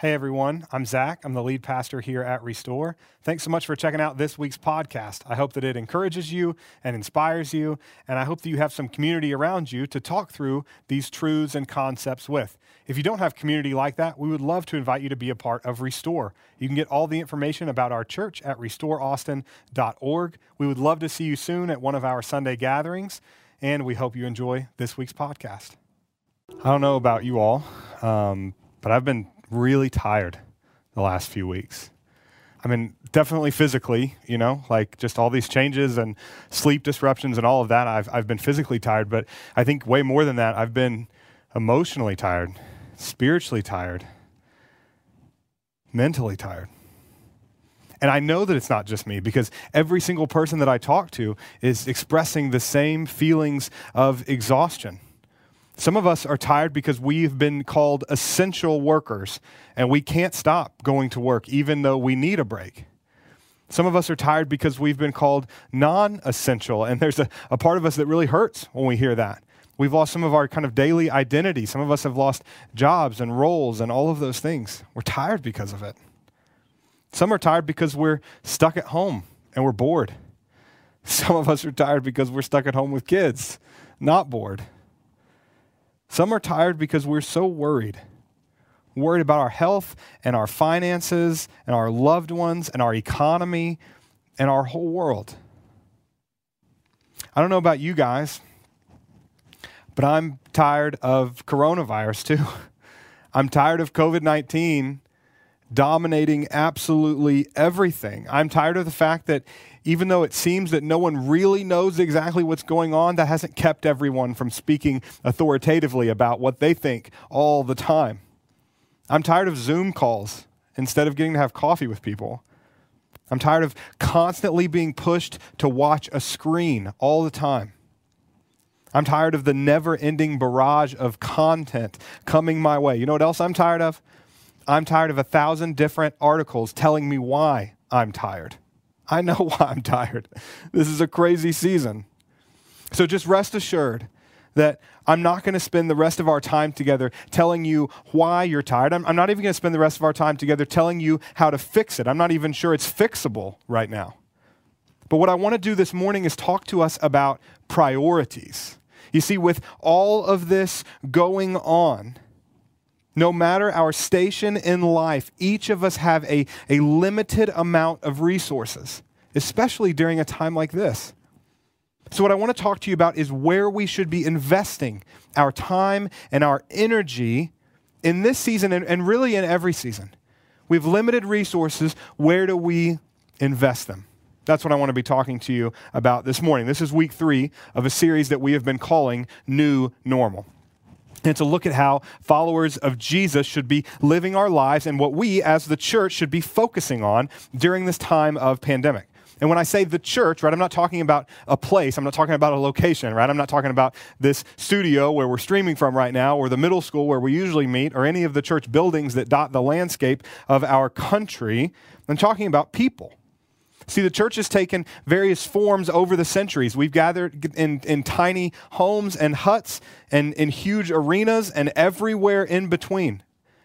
Hey everyone, I'm Zach. I'm the lead pastor here at Restore. Thanks so much for checking out this week's podcast. I hope that it encourages you and inspires you, and I hope that you have some community around you to talk through these truths and concepts with. If you don't have community like that, we would love to invite you to be a part of Restore. You can get all the information about our church at restoreaustin.org. We would love to see you soon at one of our Sunday gatherings, and we hope you enjoy this week's podcast. I don't know about you all, um, but I've been really tired the last few weeks. I mean, definitely physically, you know, like just all these changes and sleep disruptions and all of that. I've, I've been physically tired, but I think way more than that, I've been emotionally tired, spiritually tired, mentally tired. And I know that it's not just me because every single person that I talk to is expressing the same feelings of exhaustion. Some of us are tired because we've been called essential workers and we can't stop going to work even though we need a break. Some of us are tired because we've been called non essential, and there's a, a part of us that really hurts when we hear that. We've lost some of our kind of daily identity. Some of us have lost jobs and roles and all of those things. We're tired because of it. Some are tired because we're stuck at home and we're bored. Some of us are tired because we're stuck at home with kids, not bored. Some are tired because we're so worried. Worried about our health and our finances and our loved ones and our economy and our whole world. I don't know about you guys, but I'm tired of coronavirus too. I'm tired of COVID 19 dominating absolutely everything. I'm tired of the fact that even though it seems that no one really knows exactly what's going on, that hasn't kept everyone from speaking authoritatively about what they think all the time. I'm tired of Zoom calls instead of getting to have coffee with people. I'm tired of constantly being pushed to watch a screen all the time. I'm tired of the never ending barrage of content coming my way. You know what else I'm tired of? I'm tired of a thousand different articles telling me why I'm tired. I know why I'm tired. This is a crazy season. So just rest assured that I'm not going to spend the rest of our time together telling you why you're tired. I'm, I'm not even going to spend the rest of our time together telling you how to fix it. I'm not even sure it's fixable right now. But what I want to do this morning is talk to us about priorities. You see, with all of this going on, no matter our station in life, each of us have a, a limited amount of resources, especially during a time like this. So, what I want to talk to you about is where we should be investing our time and our energy in this season and, and really in every season. We have limited resources. Where do we invest them? That's what I want to be talking to you about this morning. This is week three of a series that we have been calling New Normal and to look at how followers of Jesus should be living our lives and what we as the church should be focusing on during this time of pandemic. And when I say the church, right, I'm not talking about a place, I'm not talking about a location, right? I'm not talking about this studio where we're streaming from right now or the middle school where we usually meet or any of the church buildings that dot the landscape of our country. I'm talking about people. See, the church has taken various forms over the centuries. We've gathered in, in tiny homes and huts and in huge arenas and everywhere in between.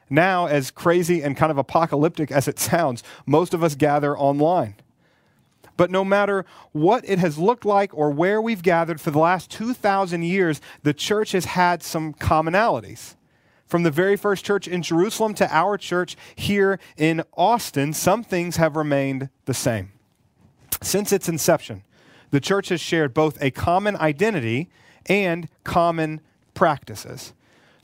Now, as crazy and kind of apocalyptic as it sounds, most of us gather online. But no matter what it has looked like or where we've gathered for the last 2,000 years, the church has had some commonalities. From the very first church in Jerusalem to our church here in Austin, some things have remained the same. Since its inception, the church has shared both a common identity and common practices.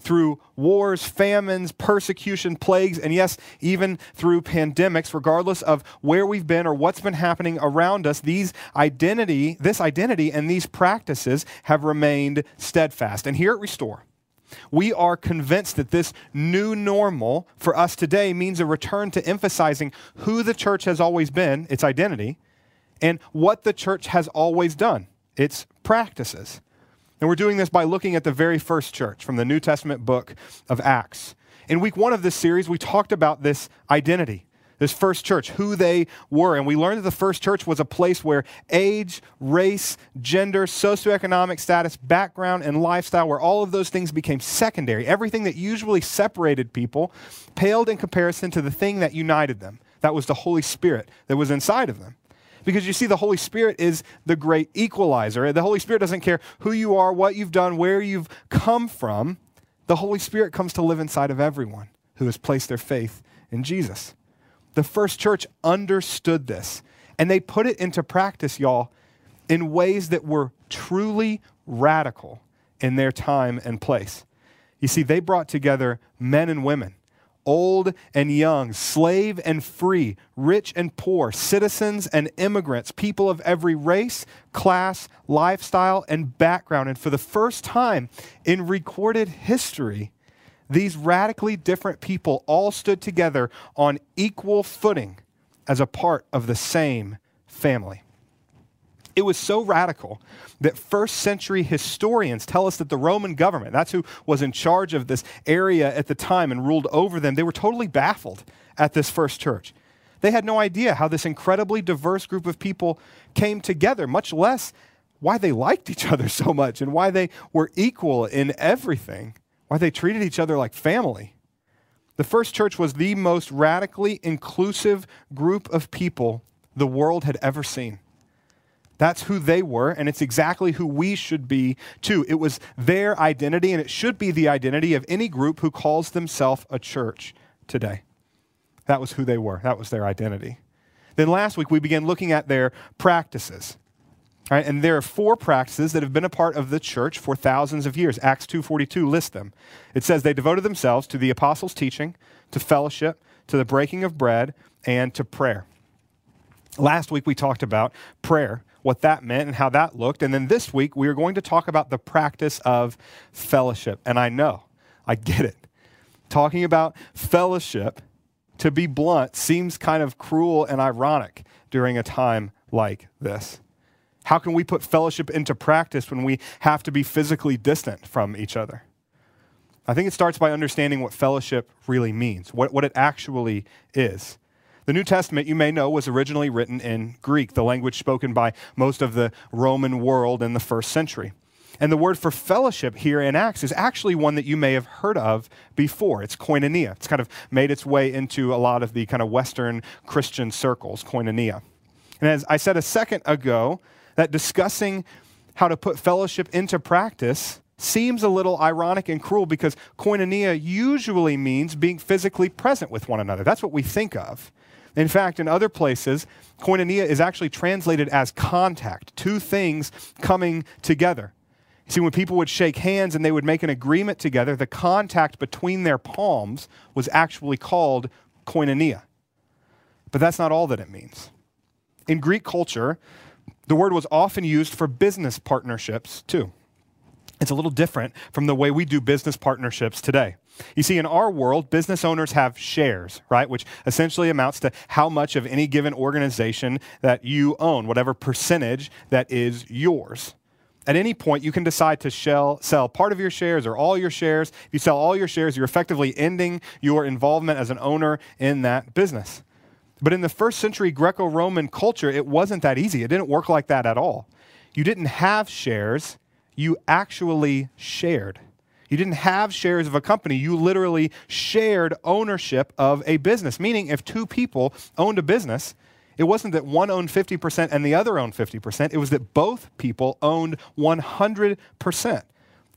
Through wars, famines, persecution, plagues, and yes, even through pandemics, regardless of where we've been or what's been happening around us, these identity, this identity and these practices have remained steadfast. And here at Restore, we are convinced that this new normal for us today means a return to emphasizing who the church has always been, its identity, and what the church has always done its practices. And we're doing this by looking at the very first church from the New Testament book of Acts. In week one of this series, we talked about this identity this first church, who they were. And we learned that the first church was a place where age, race, gender, socioeconomic status, background, and lifestyle, where all of those things became secondary. Everything that usually separated people paled in comparison to the thing that united them. That was the Holy Spirit that was inside of them. Because you see, the Holy Spirit is the great equalizer. The Holy Spirit doesn't care who you are, what you've done, where you've come from. The Holy Spirit comes to live inside of everyone who has placed their faith in Jesus. The first church understood this, and they put it into practice, y'all, in ways that were truly radical in their time and place. You see, they brought together men and women old and young, slave and free, rich and poor, citizens and immigrants, people of every race, class, lifestyle, and background. And for the first time in recorded history, these radically different people all stood together on equal footing as a part of the same family. It was so radical that first century historians tell us that the Roman government, that's who was in charge of this area at the time and ruled over them, they were totally baffled at this first church. They had no idea how this incredibly diverse group of people came together, much less why they liked each other so much and why they were equal in everything, why they treated each other like family. The first church was the most radically inclusive group of people the world had ever seen. That's who they were, and it's exactly who we should be too. It was their identity, and it should be the identity of any group who calls themselves a church today. That was who they were, that was their identity. Then last week, we began looking at their practices. Right? And there are four practices that have been a part of the church for thousands of years. Acts 2:42 lists them. It says they devoted themselves to the apostles' teaching, to fellowship, to the breaking of bread, and to prayer. Last week we talked about prayer what that meant and how that looked. And then this week, we are going to talk about the practice of fellowship. And I know, I get it. Talking about fellowship, to be blunt, seems kind of cruel and ironic during a time like this. How can we put fellowship into practice when we have to be physically distant from each other? I think it starts by understanding what fellowship really means, what, what it actually is. The New Testament, you may know, was originally written in Greek, the language spoken by most of the Roman world in the first century. And the word for fellowship here in Acts is actually one that you may have heard of before. It's koinonia. It's kind of made its way into a lot of the kind of Western Christian circles, koinonia. And as I said a second ago, that discussing how to put fellowship into practice seems a little ironic and cruel because koinonia usually means being physically present with one another. That's what we think of. In fact, in other places, koinonia is actually translated as contact, two things coming together. See, when people would shake hands and they would make an agreement together, the contact between their palms was actually called koinonia. But that's not all that it means. In Greek culture, the word was often used for business partnerships too. It's a little different from the way we do business partnerships today. You see, in our world, business owners have shares, right? Which essentially amounts to how much of any given organization that you own, whatever percentage that is yours. At any point, you can decide to shell, sell part of your shares or all your shares. If you sell all your shares, you're effectively ending your involvement as an owner in that business. But in the first century Greco Roman culture, it wasn't that easy. It didn't work like that at all. You didn't have shares, you actually shared. You didn't have shares of a company. You literally shared ownership of a business, meaning if two people owned a business, it wasn't that one owned 50% and the other owned 50%. It was that both people owned 100%.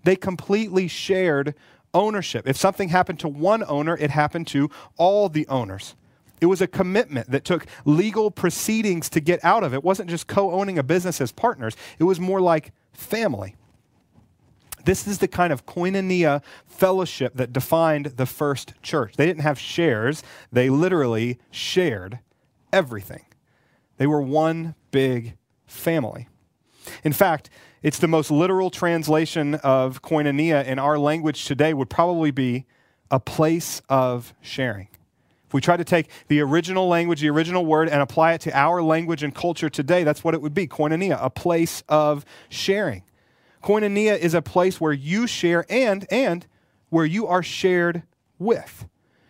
They completely shared ownership. If something happened to one owner, it happened to all the owners. It was a commitment that took legal proceedings to get out of. It wasn't just co owning a business as partners, it was more like family. This is the kind of koinonia fellowship that defined the first church. They didn't have shares, they literally shared everything. They were one big family. In fact, it's the most literal translation of koinonia in our language today would probably be a place of sharing. If we try to take the original language, the original word, and apply it to our language and culture today, that's what it would be koinonia, a place of sharing. Koinonia is a place where you share and and where you are shared with.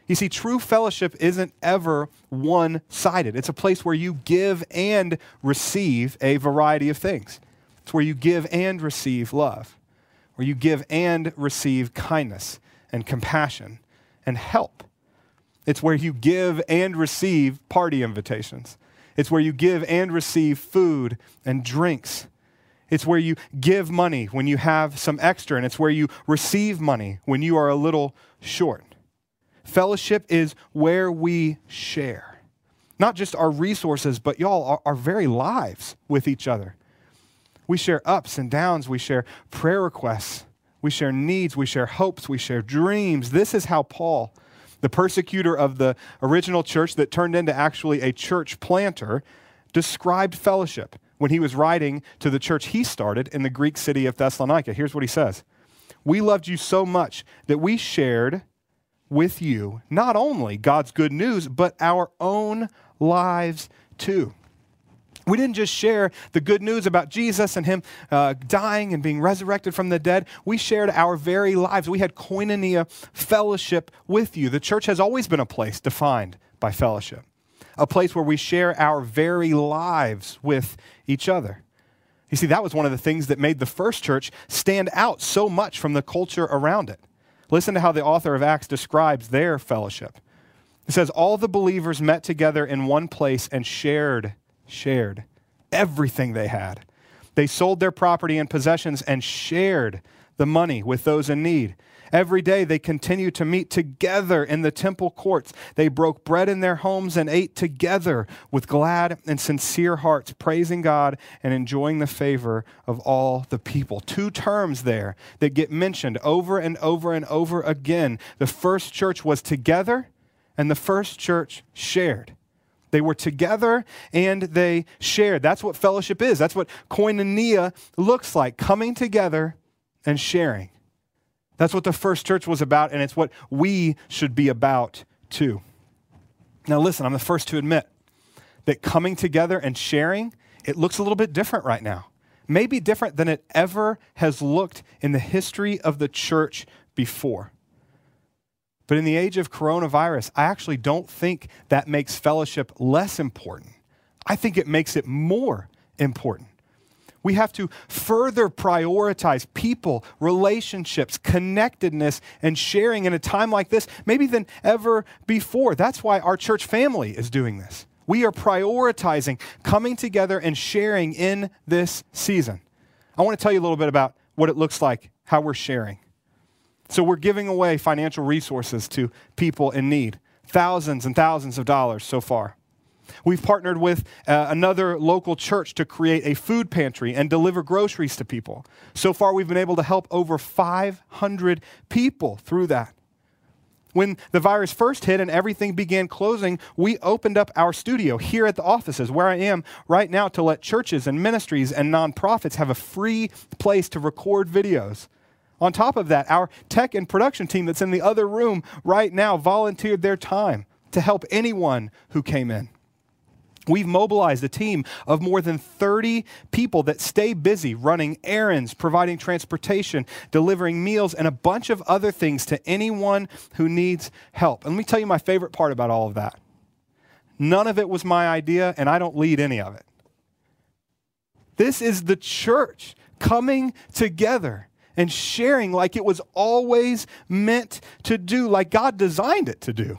You see, true fellowship isn't ever one sided. It's a place where you give and receive a variety of things. It's where you give and receive love, where you give and receive kindness and compassion and help. It's where you give and receive party invitations. It's where you give and receive food and drinks. It's where you give money when you have some extra, and it's where you receive money when you are a little short. Fellowship is where we share, not just our resources, but y'all, our, our very lives with each other. We share ups and downs, we share prayer requests, we share needs, we share hopes, we share dreams. This is how Paul, the persecutor of the original church that turned into actually a church planter, described fellowship when he was writing to the church he started in the Greek city of Thessalonica. Here's what he says We loved you so much that we shared with you not only God's good news, but our own lives too. We didn't just share the good news about Jesus and him uh, dying and being resurrected from the dead. We shared our very lives. We had koinonia fellowship with you. The church has always been a place defined by fellowship, a place where we share our very lives with each other. You see, that was one of the things that made the first church stand out so much from the culture around it. Listen to how the author of Acts describes their fellowship. It says, All the believers met together in one place and shared shared everything they had. They sold their property and possessions and shared the money with those in need. Every day they continued to meet together in the temple courts. They broke bread in their homes and ate together with glad and sincere hearts, praising God and enjoying the favor of all the people. Two terms there that get mentioned over and over and over again. The first church was together, and the first church shared. They were together and they shared. That's what fellowship is. That's what koinonia looks like coming together and sharing. That's what the first church was about, and it's what we should be about too. Now, listen, I'm the first to admit that coming together and sharing, it looks a little bit different right now. Maybe different than it ever has looked in the history of the church before. But in the age of coronavirus, I actually don't think that makes fellowship less important. I think it makes it more important. We have to further prioritize people, relationships, connectedness, and sharing in a time like this, maybe than ever before. That's why our church family is doing this. We are prioritizing coming together and sharing in this season. I want to tell you a little bit about what it looks like, how we're sharing. So we're giving away financial resources to people in need, thousands and thousands of dollars so far. We've partnered with uh, another local church to create a food pantry and deliver groceries to people. So far, we've been able to help over 500 people through that. When the virus first hit and everything began closing, we opened up our studio here at the offices where I am right now to let churches and ministries and nonprofits have a free place to record videos on top of that, our tech and production team that's in the other room right now volunteered their time to help anyone who came in. We've mobilized a team of more than 30 people that stay busy running errands, providing transportation, delivering meals, and a bunch of other things to anyone who needs help. And let me tell you my favorite part about all of that. None of it was my idea, and I don't lead any of it. This is the church coming together and sharing like it was always meant to do, like God designed it to do.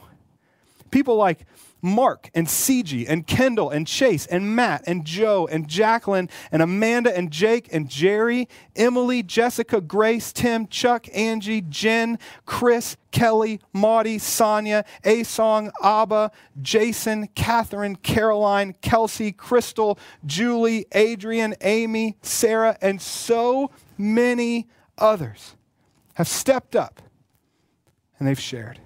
People like Mark and CG and Kendall and Chase and Matt and Joe and Jacqueline and Amanda and Jake and Jerry, Emily, Jessica, Grace, Tim, Chuck, Angie, Jen, Chris, Kelly, Maudie, Sonia, Asong, Abba, Jason, Catherine, Caroline, Kelsey, Crystal, Julie, Adrian, Amy, Sarah, and so many others have stepped up and they've shared.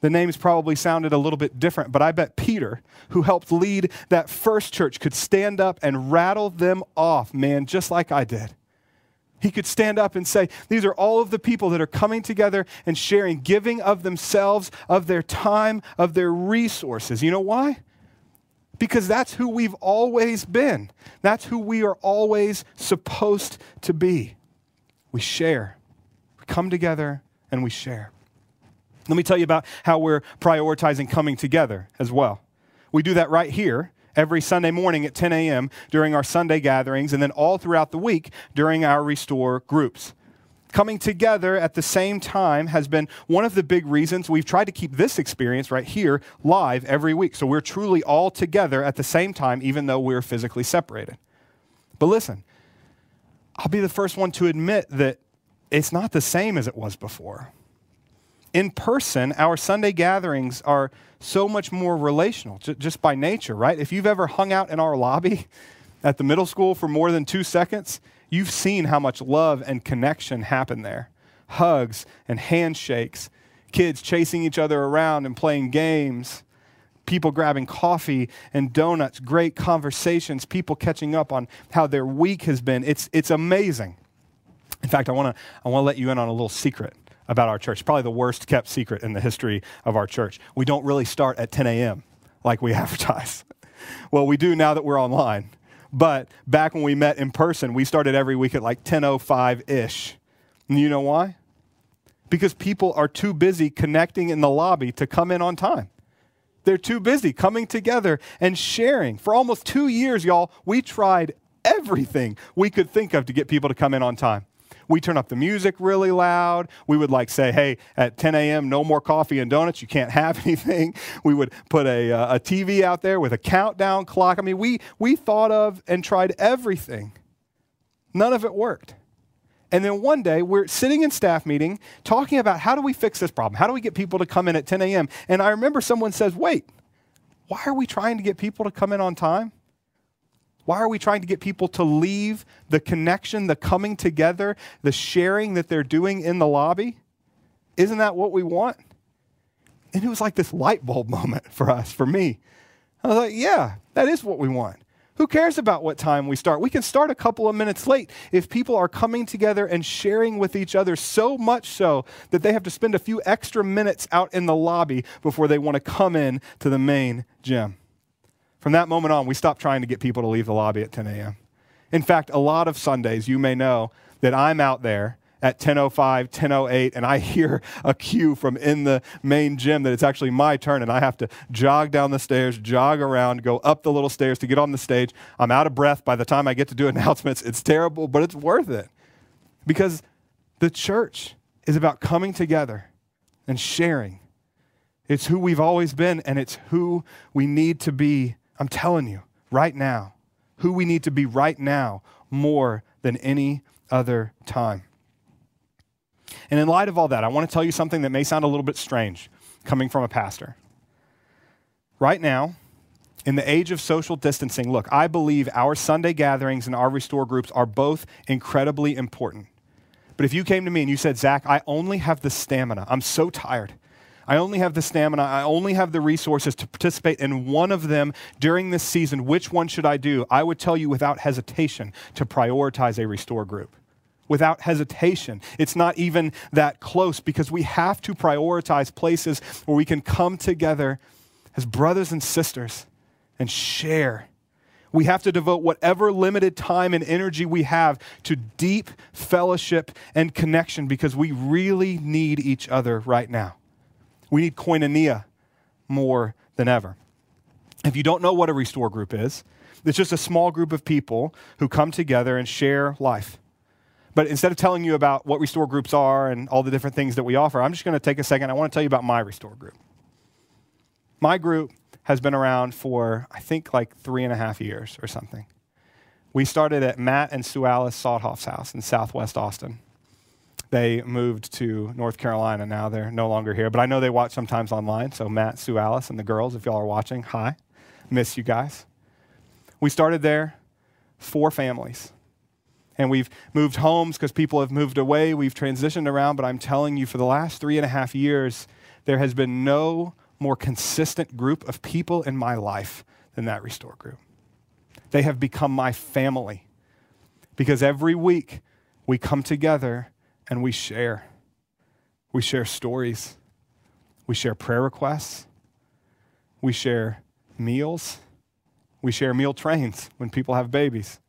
The names probably sounded a little bit different, but I bet Peter, who helped lead that first church, could stand up and rattle them off, man, just like I did. He could stand up and say, These are all of the people that are coming together and sharing, giving of themselves, of their time, of their resources. You know why? because that's who we've always been. That's who we are always supposed to be. We share, we come together, and we share. Let me tell you about how we're prioritizing coming together as well. We do that right here every Sunday morning at 10 a.m. during our Sunday gatherings, and then all throughout the week during our Restore groups. Coming together at the same time has been one of the big reasons we've tried to keep this experience right here live every week. So we're truly all together at the same time, even though we're physically separated. But listen, I'll be the first one to admit that it's not the same as it was before. In person, our Sunday gatherings are so much more relational, j- just by nature, right? If you've ever hung out in our lobby at the middle school for more than two seconds, you've seen how much love and connection happen there. Hugs and handshakes, kids chasing each other around and playing games, people grabbing coffee and donuts, great conversations, people catching up on how their week has been. It's, it's amazing. In fact, I want to I wanna let you in on a little secret about our church. Probably the worst kept secret in the history of our church. We don't really start at 10 a.m. like we advertise. well, we do now that we're online. But back when we met in person, we started every week at like 10:05 ish. And you know why? Because people are too busy connecting in the lobby to come in on time. They're too busy coming together and sharing. For almost two years, y'all, we tried everything we could think of to get people to come in on time. We turn up the music really loud. We would like say, hey, at 10 a.m., no more coffee and donuts. You can't have anything. We would put a, uh, a TV out there with a countdown clock. I mean, we, we thought of and tried everything. None of it worked. And then one day we're sitting in staff meeting talking about how do we fix this problem? How do we get people to come in at 10 a.m.? And I remember someone says, wait, why are we trying to get people to come in on time? Why are we trying to get people to leave the connection, the coming together, the sharing that they're doing in the lobby? Isn't that what we want? And it was like this light bulb moment for us, for me. I was like, yeah, that is what we want. Who cares about what time we start? We can start a couple of minutes late if people are coming together and sharing with each other so much so that they have to spend a few extra minutes out in the lobby before they want to come in to the main gym. From that moment on, we stopped trying to get people to leave the lobby at 10 a.m. In fact, a lot of Sundays, you may know that I'm out there at 10:05, 10:08 and I hear a cue from in the main gym that it's actually my turn and I have to jog down the stairs, jog around, go up the little stairs to get on the stage. I'm out of breath by the time I get to do announcements. It's terrible, but it's worth it. Because the church is about coming together and sharing. It's who we've always been and it's who we need to be I'm telling you, right now, who we need to be right now more than any other time. And in light of all that, I want to tell you something that may sound a little bit strange coming from a pastor. Right now, in the age of social distancing, look, I believe our Sunday gatherings and our restore groups are both incredibly important. But if you came to me and you said, Zach, I only have the stamina, I'm so tired. I only have the stamina, I only have the resources to participate in one of them during this season. Which one should I do? I would tell you without hesitation to prioritize a restore group. Without hesitation. It's not even that close because we have to prioritize places where we can come together as brothers and sisters and share. We have to devote whatever limited time and energy we have to deep fellowship and connection because we really need each other right now. We need koinonia more than ever. If you don't know what a restore group is, it's just a small group of people who come together and share life. But instead of telling you about what restore groups are and all the different things that we offer, I'm just going to take a second. I want to tell you about my restore group. My group has been around for, I think, like three and a half years or something. We started at Matt and Sue Alice Salthoff's house in southwest Austin. They moved to North Carolina now. They're no longer here, but I know they watch sometimes online. So, Matt, Sue, Alice, and the girls, if y'all are watching, hi. Miss you guys. We started there, four families. And we've moved homes because people have moved away. We've transitioned around, but I'm telling you, for the last three and a half years, there has been no more consistent group of people in my life than that Restore group. They have become my family because every week we come together and we share. We share stories. We share prayer requests. We share meals. We share meal trains when people have babies.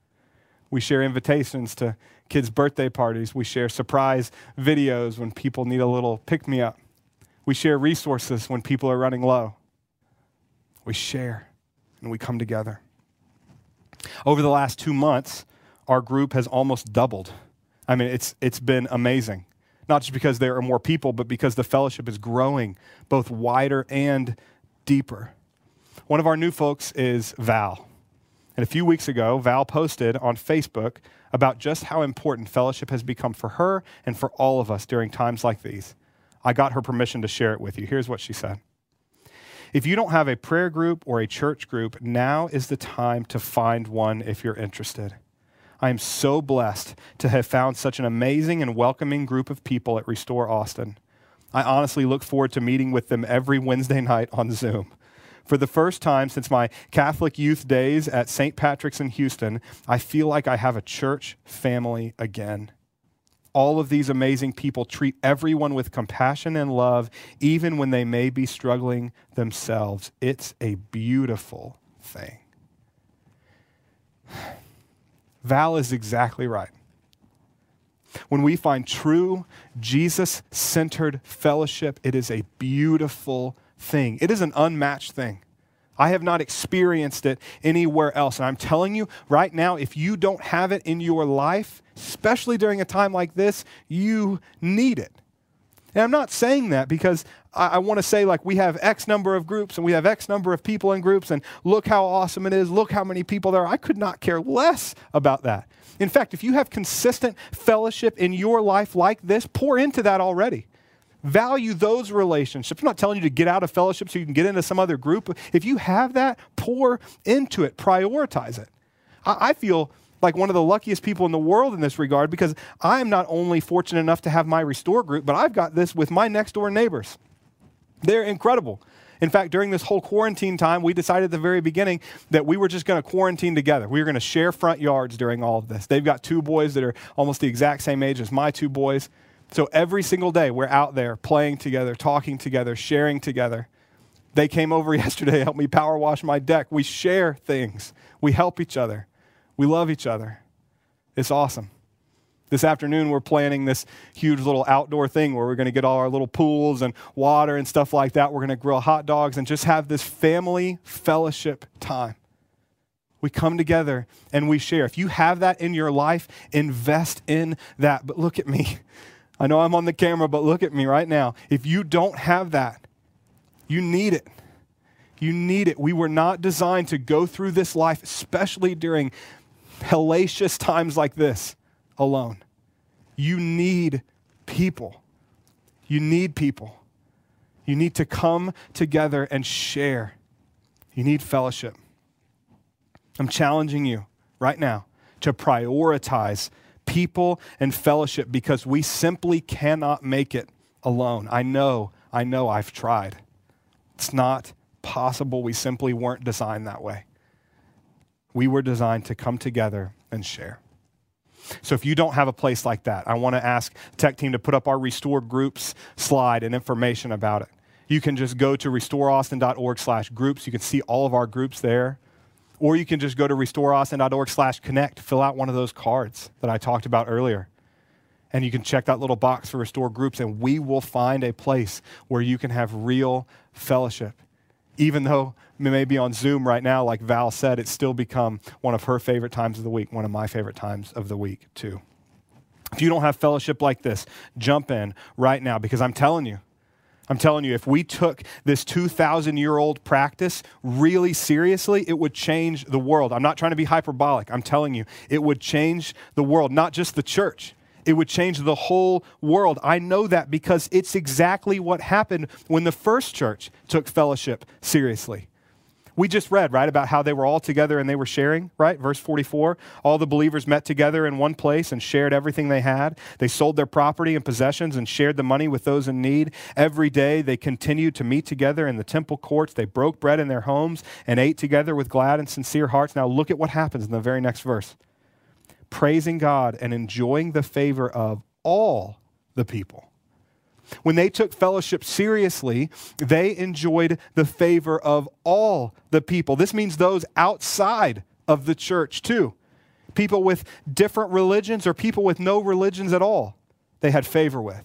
We share invitations to kids' birthday parties. We share surprise videos when people need a little pick me up. We share resources when people are running low. We share and we come together. Over the last two months, our group has almost doubled. I mean, it's, it's been amazing. Not just because there are more people, but because the fellowship is growing both wider and deeper. One of our new folks is Val. And a few weeks ago, Val posted on Facebook about just how important fellowship has become for her and for all of us during times like these. I got her permission to share it with you. Here's what she said If you don't have a prayer group or a church group, now is the time to find one if you're interested. I am so blessed to have found such an amazing and welcoming group of people at Restore Austin. I honestly look forward to meeting with them every Wednesday night on Zoom. For the first time since my Catholic youth days at St. Patrick's in Houston, I feel like I have a church family again. All of these amazing people treat everyone with compassion and love, even when they may be struggling themselves. It's a beautiful thing. Val is exactly right. When we find true Jesus centered fellowship, it is a beautiful thing. It is an unmatched thing. I have not experienced it anywhere else. And I'm telling you right now, if you don't have it in your life, especially during a time like this, you need it. And I'm not saying that because I, I want to say, like, we have X number of groups and we have X number of people in groups, and look how awesome it is. Look how many people there are. I could not care less about that. In fact, if you have consistent fellowship in your life like this, pour into that already. Value those relationships. I'm not telling you to get out of fellowship so you can get into some other group. If you have that, pour into it, prioritize it. I, I feel like one of the luckiest people in the world in this regard because I'm not only fortunate enough to have my restore group, but I've got this with my next door neighbors. They're incredible. In fact, during this whole quarantine time, we decided at the very beginning that we were just going to quarantine together. We were going to share front yards during all of this. They've got two boys that are almost the exact same age as my two boys. So every single day, we're out there playing together, talking together, sharing together. They came over yesterday, helped me power wash my deck. We share things, we help each other, we love each other. It's awesome. This afternoon, we're planning this huge little outdoor thing where we're going to get all our little pools and water and stuff like that. We're going to grill hot dogs and just have this family fellowship time. We come together and we share. If you have that in your life, invest in that. But look at me. I know I'm on the camera, but look at me right now. If you don't have that, you need it. You need it. We were not designed to go through this life, especially during hellacious times like this, alone. You need people. You need people. You need to come together and share. You need fellowship. I'm challenging you right now to prioritize people and fellowship because we simply cannot make it alone. I know, I know I've tried. It's not possible. We simply weren't designed that way. We were designed to come together and share. So if you don't have a place like that, I want to ask tech team to put up our restore groups slide and information about it. You can just go to restoreaustin.org slash groups. You can see all of our groups there. Or you can just go to restoreaustin.org slash connect, fill out one of those cards that I talked about earlier. And you can check that little box for restore groups, and we will find a place where you can have real fellowship. Even though we may be on Zoom right now, like Val said, it's still become one of her favorite times of the week, one of my favorite times of the week, too. If you don't have fellowship like this, jump in right now because I'm telling you, I'm telling you, if we took this 2,000 year old practice really seriously, it would change the world. I'm not trying to be hyperbolic. I'm telling you, it would change the world, not just the church. It would change the whole world. I know that because it's exactly what happened when the first church took fellowship seriously. We just read, right, about how they were all together and they were sharing, right? Verse 44. All the believers met together in one place and shared everything they had. They sold their property and possessions and shared the money with those in need. Every day they continued to meet together in the temple courts. They broke bread in their homes and ate together with glad and sincere hearts. Now look at what happens in the very next verse praising God and enjoying the favor of all the people. When they took fellowship seriously, they enjoyed the favor of all the people. This means those outside of the church, too. People with different religions or people with no religions at all, they had favor with.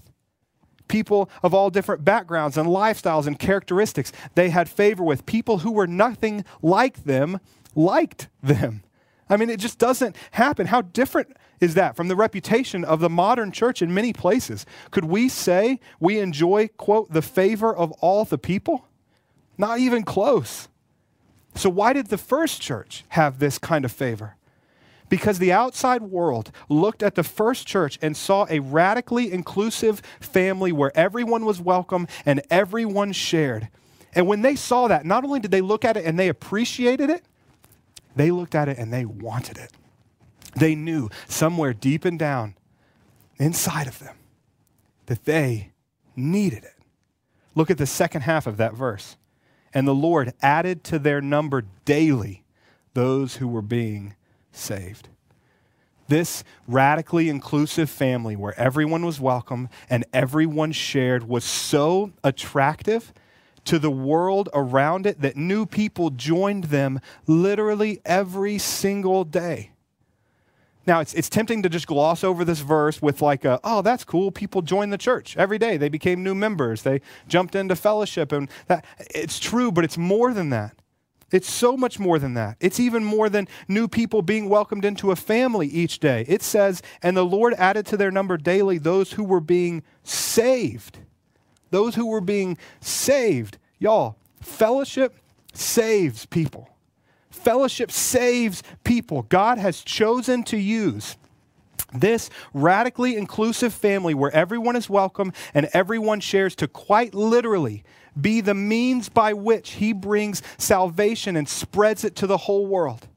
people of all different backgrounds and lifestyles and characteristics they had favor with. People who were nothing like them liked them. I mean, it just doesn't happen. How different is that from the reputation of the modern church in many places? Could we say we enjoy, quote, the favor of all the people? Not even close. So, why did the first church have this kind of favor? Because the outside world looked at the first church and saw a radically inclusive family where everyone was welcome and everyone shared. And when they saw that, not only did they look at it and they appreciated it, they looked at it and they wanted it. They knew somewhere deep and down inside of them that they needed it. Look at the second half of that verse. And the Lord added to their number daily those who were being saved. This radically inclusive family where everyone was welcome and everyone shared was so attractive to the world around it that new people joined them literally every single day. Now, it's, it's tempting to just gloss over this verse with, like, a, oh, that's cool. People joined the church every day. They became new members. They jumped into fellowship. And that, it's true, but it's more than that. It's so much more than that. It's even more than new people being welcomed into a family each day. It says, and the Lord added to their number daily those who were being saved. Those who were being saved. Y'all, fellowship saves people. Fellowship saves people. God has chosen to use this radically inclusive family where everyone is welcome and everyone shares to quite literally be the means by which he brings salvation and spreads it to the whole world.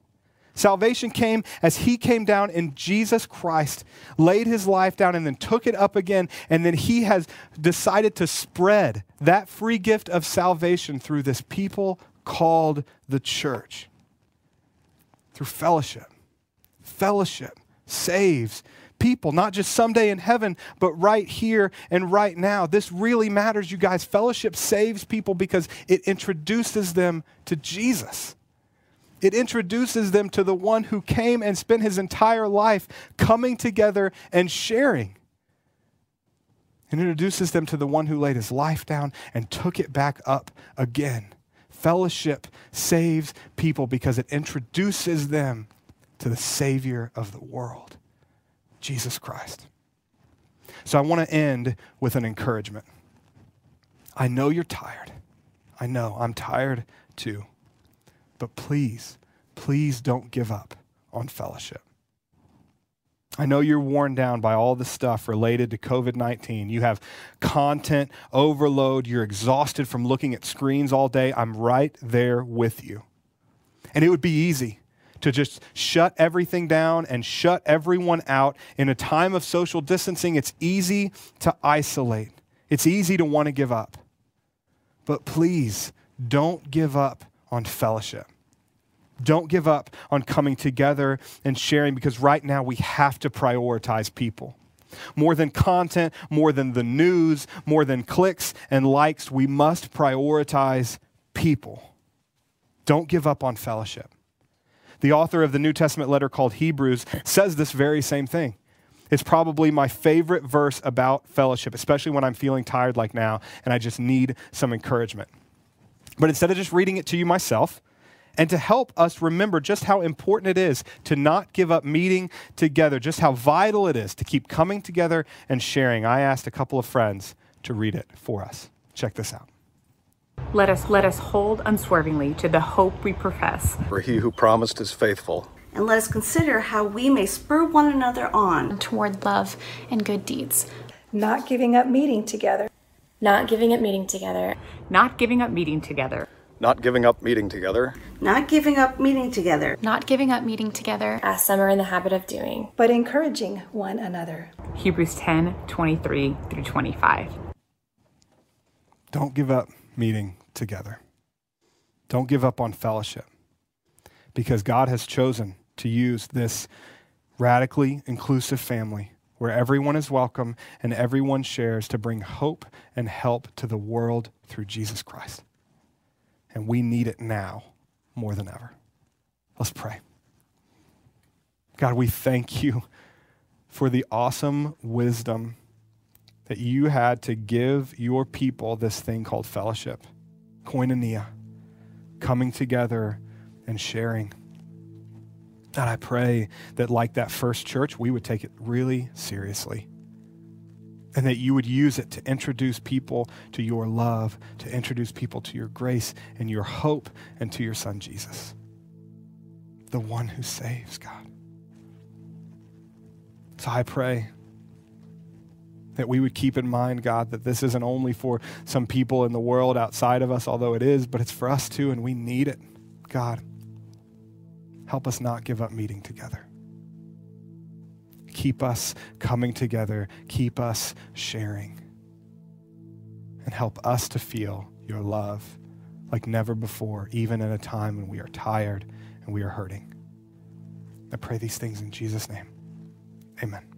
Salvation came as he came down in Jesus Christ, laid his life down, and then took it up again. And then he has decided to spread that free gift of salvation through this people called the church. Through fellowship. Fellowship saves people, not just someday in heaven, but right here and right now. This really matters, you guys. Fellowship saves people because it introduces them to Jesus. It introduces them to the one who came and spent his entire life coming together and sharing. It introduces them to the one who laid his life down and took it back up again. Fellowship saves people because it introduces them to the Savior of the world. Jesus Christ. So I want to end with an encouragement. I know you're tired. I know I'm tired too. But please, please don't give up on fellowship. I know you're worn down by all the stuff related to COVID 19. You have content overload. You're exhausted from looking at screens all day. I'm right there with you. And it would be easy to just shut everything down and shut everyone out. In a time of social distancing, it's easy to isolate, it's easy to want to give up. But please don't give up on fellowship. Don't give up on coming together and sharing because right now we have to prioritize people. More than content, more than the news, more than clicks and likes, we must prioritize people. Don't give up on fellowship. The author of the New Testament letter called Hebrews says this very same thing. It's probably my favorite verse about fellowship, especially when I'm feeling tired like now and I just need some encouragement. But instead of just reading it to you myself, and to help us remember just how important it is to not give up meeting together, just how vital it is to keep coming together and sharing, I asked a couple of friends to read it for us. Check this out. Let us let us hold unswervingly to the hope we profess. For he who promised is faithful. And let us consider how we may spur one another on toward love and good deeds. Not giving up meeting together. Not giving up meeting together. Not giving up meeting together. Not giving up meeting together. Not giving up meeting together. Not giving up meeting together. As some are in the habit of doing. But encouraging one another. Hebrews 10 23 through 25. Don't give up meeting together. Don't give up on fellowship because God has chosen to use this radically inclusive family where everyone is welcome and everyone shares to bring hope and help to the world through Jesus Christ. And we need it now more than ever. Let's pray. God, we thank you for the awesome wisdom that you had to give your people this thing called fellowship, koinonia, coming together and sharing. God, I pray that, like that first church, we would take it really seriously. And that you would use it to introduce people to your love, to introduce people to your grace and your hope, and to your son Jesus, the one who saves, God. So I pray that we would keep in mind, God, that this isn't only for some people in the world outside of us, although it is, but it's for us too, and we need it. God, help us not give up meeting together. Keep us coming together, keep us sharing, and help us to feel your love like never before, even in a time when we are tired and we are hurting. I pray these things in Jesus' name. Amen.